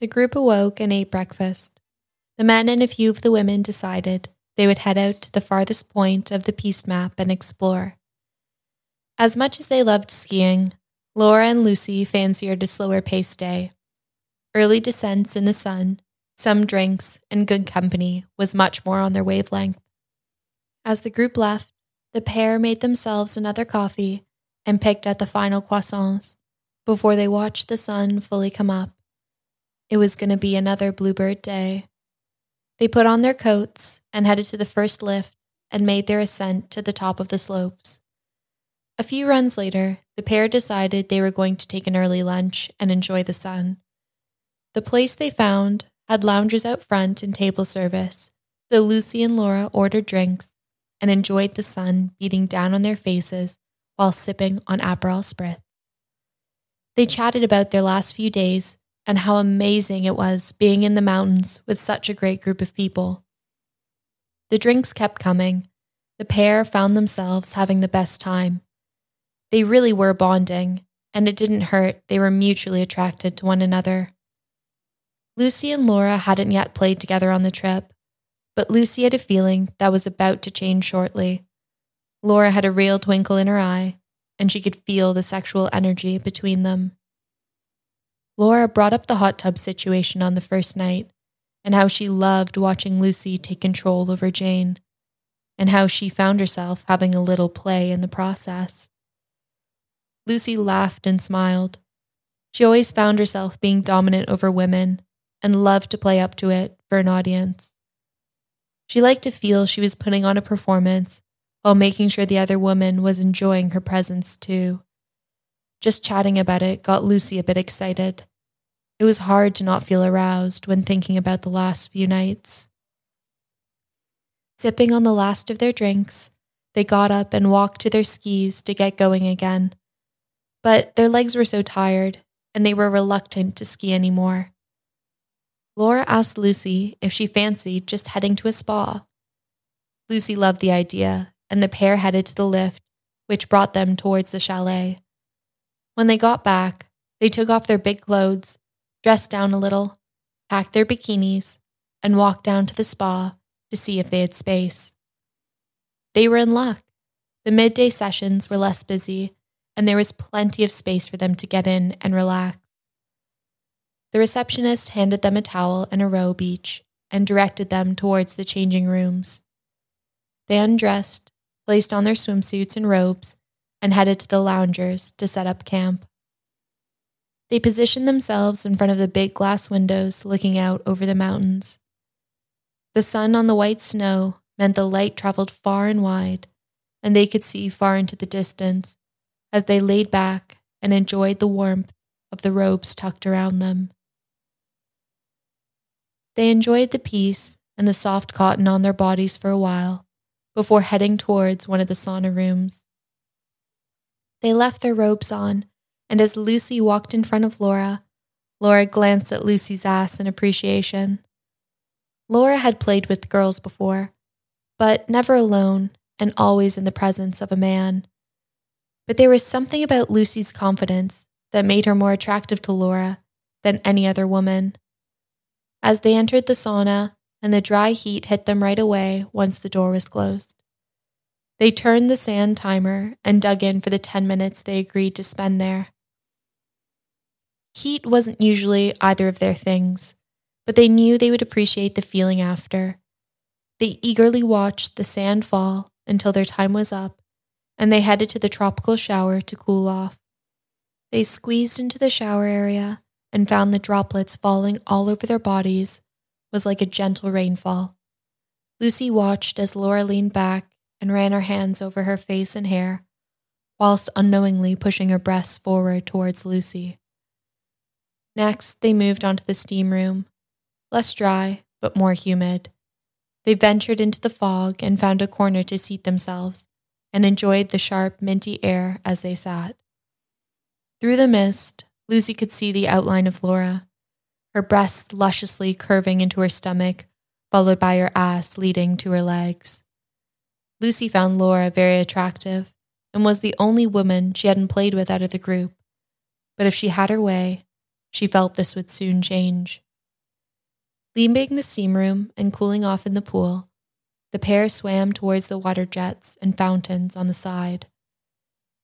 The group awoke and ate breakfast. The men and a few of the women decided they would head out to the farthest point of the piste map and explore. As much as they loved skiing, Laura and Lucy fancied a slower paced day. Early descents in the sun, some drinks, and good company was much more on their wavelength. As the group left, the pair made themselves another coffee and picked at the final croissants before they watched the sun fully come up. It was going to be another bluebird day. They put on their coats and headed to the first lift and made their ascent to the top of the slopes. A few runs later, the pair decided they were going to take an early lunch and enjoy the sun. The place they found had loungers out front and table service, so Lucy and Laura ordered drinks and enjoyed the sun beating down on their faces while sipping on Aperol Spritz. They chatted about their last few days and how amazing it was being in the mountains with such a great group of people. The drinks kept coming. The pair found themselves having the best time. They really were bonding, and it didn't hurt they were mutually attracted to one another. Lucy and Laura hadn't yet played together on the trip, but Lucy had a feeling that was about to change shortly. Laura had a real twinkle in her eye, and she could feel the sexual energy between them. Laura brought up the hot tub situation on the first night and how she loved watching Lucy take control over Jane, and how she found herself having a little play in the process. Lucy laughed and smiled. She always found herself being dominant over women and loved to play up to it for an audience. She liked to feel she was putting on a performance while making sure the other woman was enjoying her presence too. Just chatting about it got Lucy a bit excited. It was hard to not feel aroused when thinking about the last few nights. Sipping on the last of their drinks, they got up and walked to their skis to get going again. But their legs were so tired, and they were reluctant to ski anymore. Laura asked Lucy if she fancied just heading to a spa. Lucy loved the idea, and the pair headed to the lift, which brought them towards the chalet. When they got back, they took off their big clothes, dressed down a little, packed their bikinis, and walked down to the spa to see if they had space. They were in luck. The midday sessions were less busy, and there was plenty of space for them to get in and relax. The receptionist handed them a towel and a robe each and directed them towards the changing rooms. They undressed, placed on their swimsuits and robes, and headed to the loungers to set up camp. They positioned themselves in front of the big glass windows looking out over the mountains. The sun on the white snow meant the light traveled far and wide, and they could see far into the distance as they laid back and enjoyed the warmth of the robes tucked around them. They enjoyed the peace and the soft cotton on their bodies for a while before heading towards one of the sauna rooms. They left their robes on, and as Lucy walked in front of Laura, Laura glanced at Lucy's ass in appreciation. Laura had played with girls before, but never alone and always in the presence of a man. But there was something about Lucy's confidence that made her more attractive to Laura than any other woman. As they entered the sauna, and the dry heat hit them right away once the door was closed. They turned the sand timer and dug in for the 10 minutes they agreed to spend there. Heat wasn't usually either of their things, but they knew they would appreciate the feeling after. They eagerly watched the sand fall until their time was up, and they headed to the tropical shower to cool off. They squeezed into the shower area and found the droplets falling all over their bodies was like a gentle rainfall. Lucy watched as Laura leaned back and ran her hands over her face and hair, whilst unknowingly pushing her breasts forward towards Lucy. Next, they moved on to the steam room, less dry, but more humid. They ventured into the fog and found a corner to seat themselves and enjoyed the sharp, minty air as they sat. Through the mist, Lucy could see the outline of Laura, her breasts lusciously curving into her stomach, followed by her ass leading to her legs. Lucy found Laura very attractive and was the only woman she hadn't played with out of the group. But if she had her way, she felt this would soon change. Leaving the steam room and cooling off in the pool, the pair swam towards the water jets and fountains on the side.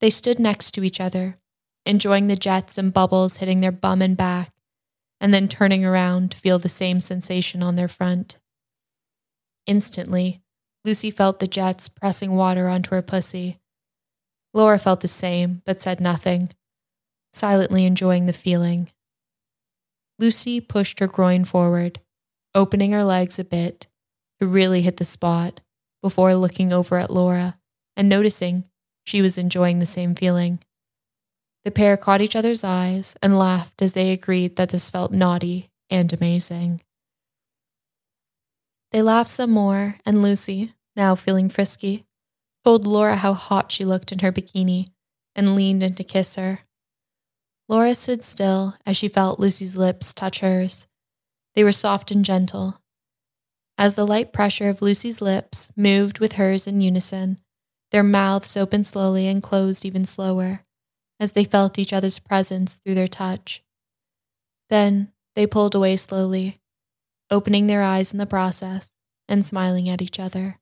They stood next to each other, enjoying the jets and bubbles hitting their bum and back, and then turning around to feel the same sensation on their front. Instantly, Lucy felt the jets pressing water onto her pussy. Laura felt the same, but said nothing, silently enjoying the feeling. Lucy pushed her groin forward, opening her legs a bit to really hit the spot before looking over at Laura and noticing she was enjoying the same feeling. The pair caught each other's eyes and laughed as they agreed that this felt naughty and amazing. They laughed some more, and Lucy, now feeling frisky, told Laura how hot she looked in her bikini and leaned in to kiss her. Laura stood still as she felt Lucy's lips touch hers. They were soft and gentle. As the light pressure of Lucy's lips moved with hers in unison, their mouths opened slowly and closed even slower as they felt each other's presence through their touch. Then they pulled away slowly, opening their eyes in the process and smiling at each other.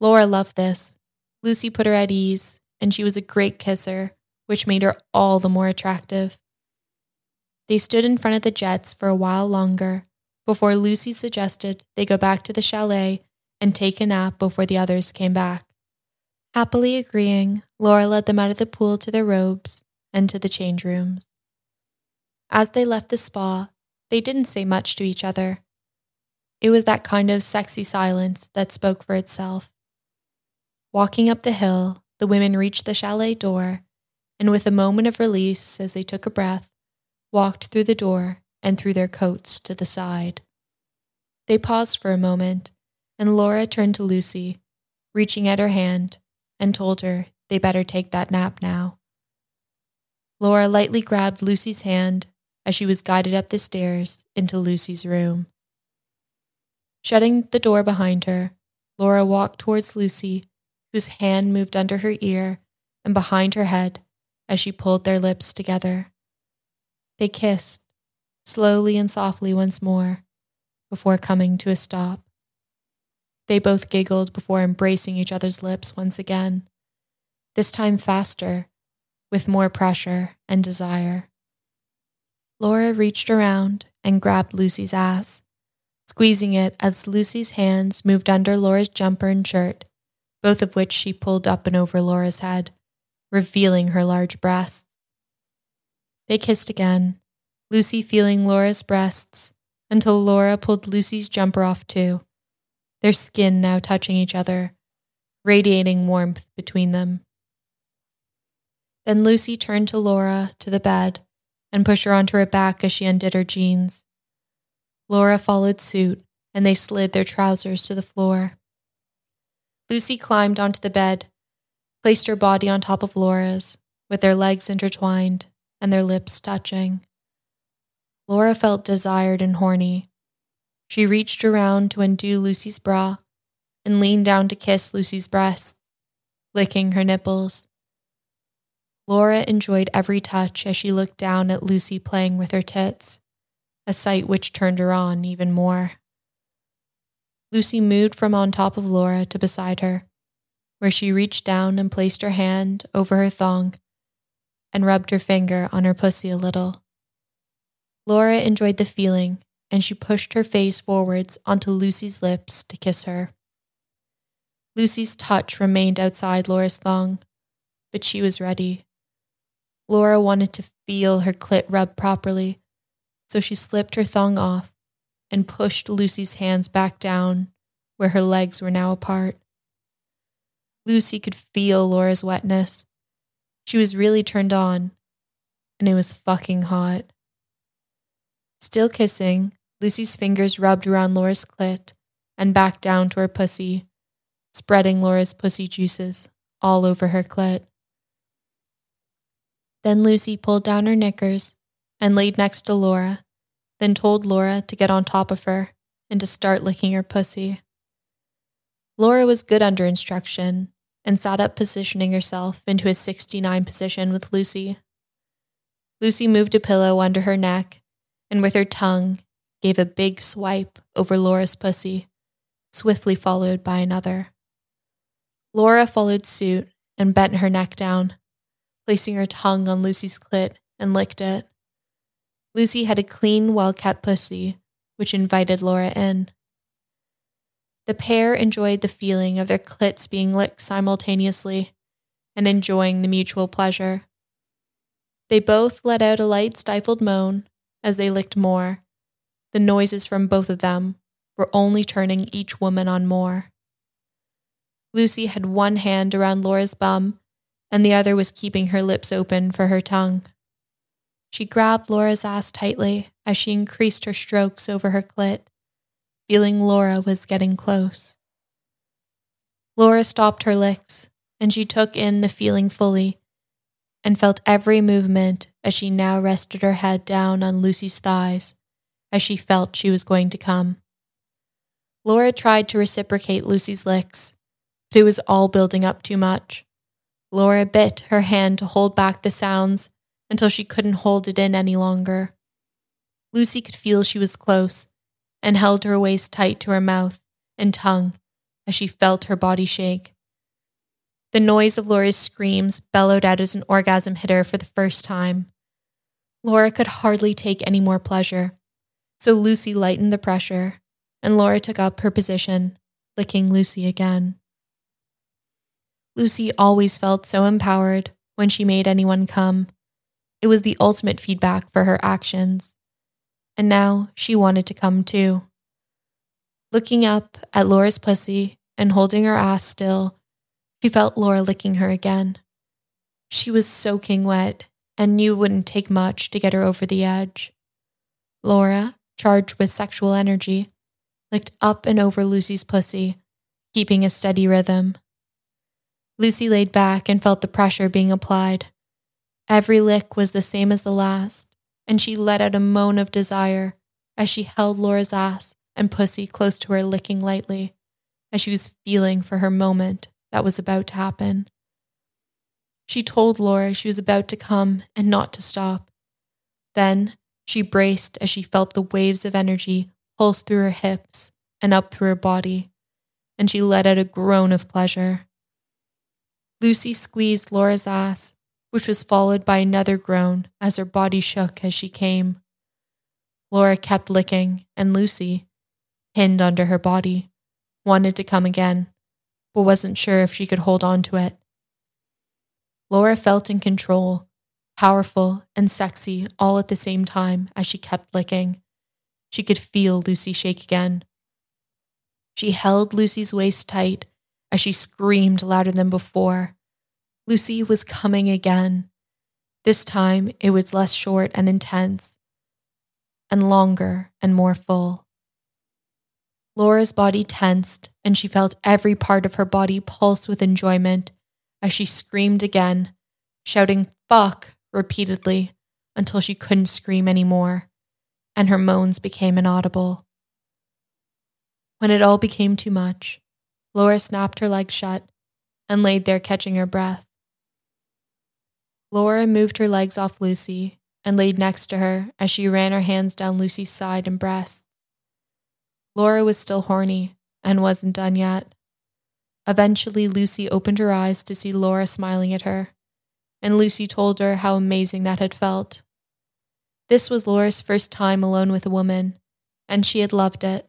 Laura loved this. Lucy put her at ease, and she was a great kisser, which made her all the more attractive. They stood in front of the jets for a while longer before Lucy suggested they go back to the chalet and take a nap before the others came back. Happily agreeing, Laura led them out of the pool to their robes and to the change rooms. As they left the spa, they didn't say much to each other. It was that kind of sexy silence that spoke for itself. Walking up the hill, the women reached the chalet door, and with a moment of release as they took a breath, walked through the door and threw their coats to the side. They paused for a moment, and Laura turned to Lucy, reaching out her hand, and told her they better take that nap now. Laura lightly grabbed Lucy's hand as she was guided up the stairs into Lucy's room. Shutting the door behind her, Laura walked towards Lucy, whose hand moved under her ear and behind her head as she pulled their lips together. They kissed, slowly and softly once more, before coming to a stop. They both giggled before embracing each other's lips once again, this time faster, with more pressure and desire. Laura reached around and grabbed Lucy's ass, squeezing it as Lucy's hands moved under Laura's jumper and shirt, both of which she pulled up and over Laura's head, revealing her large breasts. They kissed again, Lucy feeling Laura's breasts until Laura pulled Lucy's jumper off too their skin now touching each other, radiating warmth between them. Then Lucy turned to Laura to the bed and pushed her onto her back as she undid her jeans. Laura followed suit, and they slid their trousers to the floor. Lucy climbed onto the bed, placed her body on top of Laura's, with their legs intertwined and their lips touching. Laura felt desired and horny, she reached around to undo Lucy's bra and leaned down to kiss Lucy's breasts, licking her nipples. Laura enjoyed every touch as she looked down at Lucy playing with her tits, a sight which turned her on even more. Lucy moved from on top of Laura to beside her, where she reached down and placed her hand over her thong and rubbed her finger on her pussy a little. Laura enjoyed the feeling and she pushed her face forwards onto Lucy's lips to kiss her. Lucy's touch remained outside Laura's thong, but she was ready. Laura wanted to feel her clit rub properly, so she slipped her thong off and pushed Lucy's hands back down where her legs were now apart. Lucy could feel Laura's wetness. She was really turned on, and it was fucking hot. Still kissing, Lucy's fingers rubbed around Laura's clit and back down to her pussy, spreading Laura's pussy juices all over her clit. Then Lucy pulled down her knickers and laid next to Laura, then told Laura to get on top of her and to start licking her pussy. Laura was good under instruction and sat up, positioning herself into a 69 position with Lucy. Lucy moved a pillow under her neck and with her tongue gave a big swipe over Laura's pussy, swiftly followed by another. Laura followed suit and bent her neck down, placing her tongue on Lucy's clit and licked it. Lucy had a clean, well kept pussy, which invited Laura in. The pair enjoyed the feeling of their clits being licked simultaneously and enjoying the mutual pleasure. They both let out a light, stifled moan as they licked more. The noises from both of them were only turning each woman on more. Lucy had one hand around Laura's bum, and the other was keeping her lips open for her tongue. She grabbed Laura's ass tightly as she increased her strokes over her clit, feeling Laura was getting close. Laura stopped her licks, and she took in the feeling fully and felt every movement as she now rested her head down on Lucy's thighs as she felt she was going to come. Laura tried to reciprocate Lucy's licks, but it was all building up too much. Laura bit her hand to hold back the sounds until she couldn't hold it in any longer. Lucy could feel she was close and held her waist tight to her mouth and tongue as she felt her body shake. The noise of Laura's screams bellowed out as an orgasm hit her for the first time. Laura could hardly take any more pleasure, so Lucy lightened the pressure, and Laura took up her position, licking Lucy again. Lucy always felt so empowered when she made anyone come. It was the ultimate feedback for her actions. And now she wanted to come too. Looking up at Laura's pussy and holding her ass still, she felt Laura licking her again. She was soaking wet and knew it wouldn't take much to get her over the edge. Laura, charged with sexual energy, licked up and over Lucy's pussy, keeping a steady rhythm. Lucy laid back and felt the pressure being applied. Every lick was the same as the last, and she let out a moan of desire as she held Laura's ass and pussy close to her, licking lightly, as she was feeling for her moment that was about to happen. She told Laura she was about to come and not to stop. Then she braced as she felt the waves of energy pulse through her hips and up through her body, and she let out a groan of pleasure. Lucy squeezed Laura's ass, which was followed by another groan as her body shook as she came. Laura kept licking, and Lucy, pinned under her body, wanted to come again but wasn't sure if she could hold on to it. Laura felt in control, powerful and sexy all at the same time as she kept licking. She could feel Lucy shake again. She held Lucy's waist tight as she screamed louder than before. Lucy was coming again. This time it was less short and intense, and longer and more full. Laura's body tensed, and she felt every part of her body pulse with enjoyment as she screamed again, shouting fuck repeatedly until she couldn't scream anymore, and her moans became inaudible. When it all became too much, Laura snapped her legs shut and laid there catching her breath. Laura moved her legs off Lucy and laid next to her as she ran her hands down Lucy's side and breast. Laura was still horny and wasn't done yet. Eventually, Lucy opened her eyes to see Laura smiling at her, and Lucy told her how amazing that had felt. This was Laura's first time alone with a woman, and she had loved it.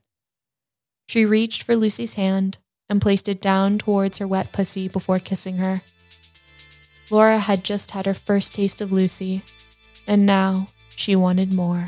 She reached for Lucy's hand and placed it down towards her wet pussy before kissing her. Laura had just had her first taste of Lucy, and now she wanted more.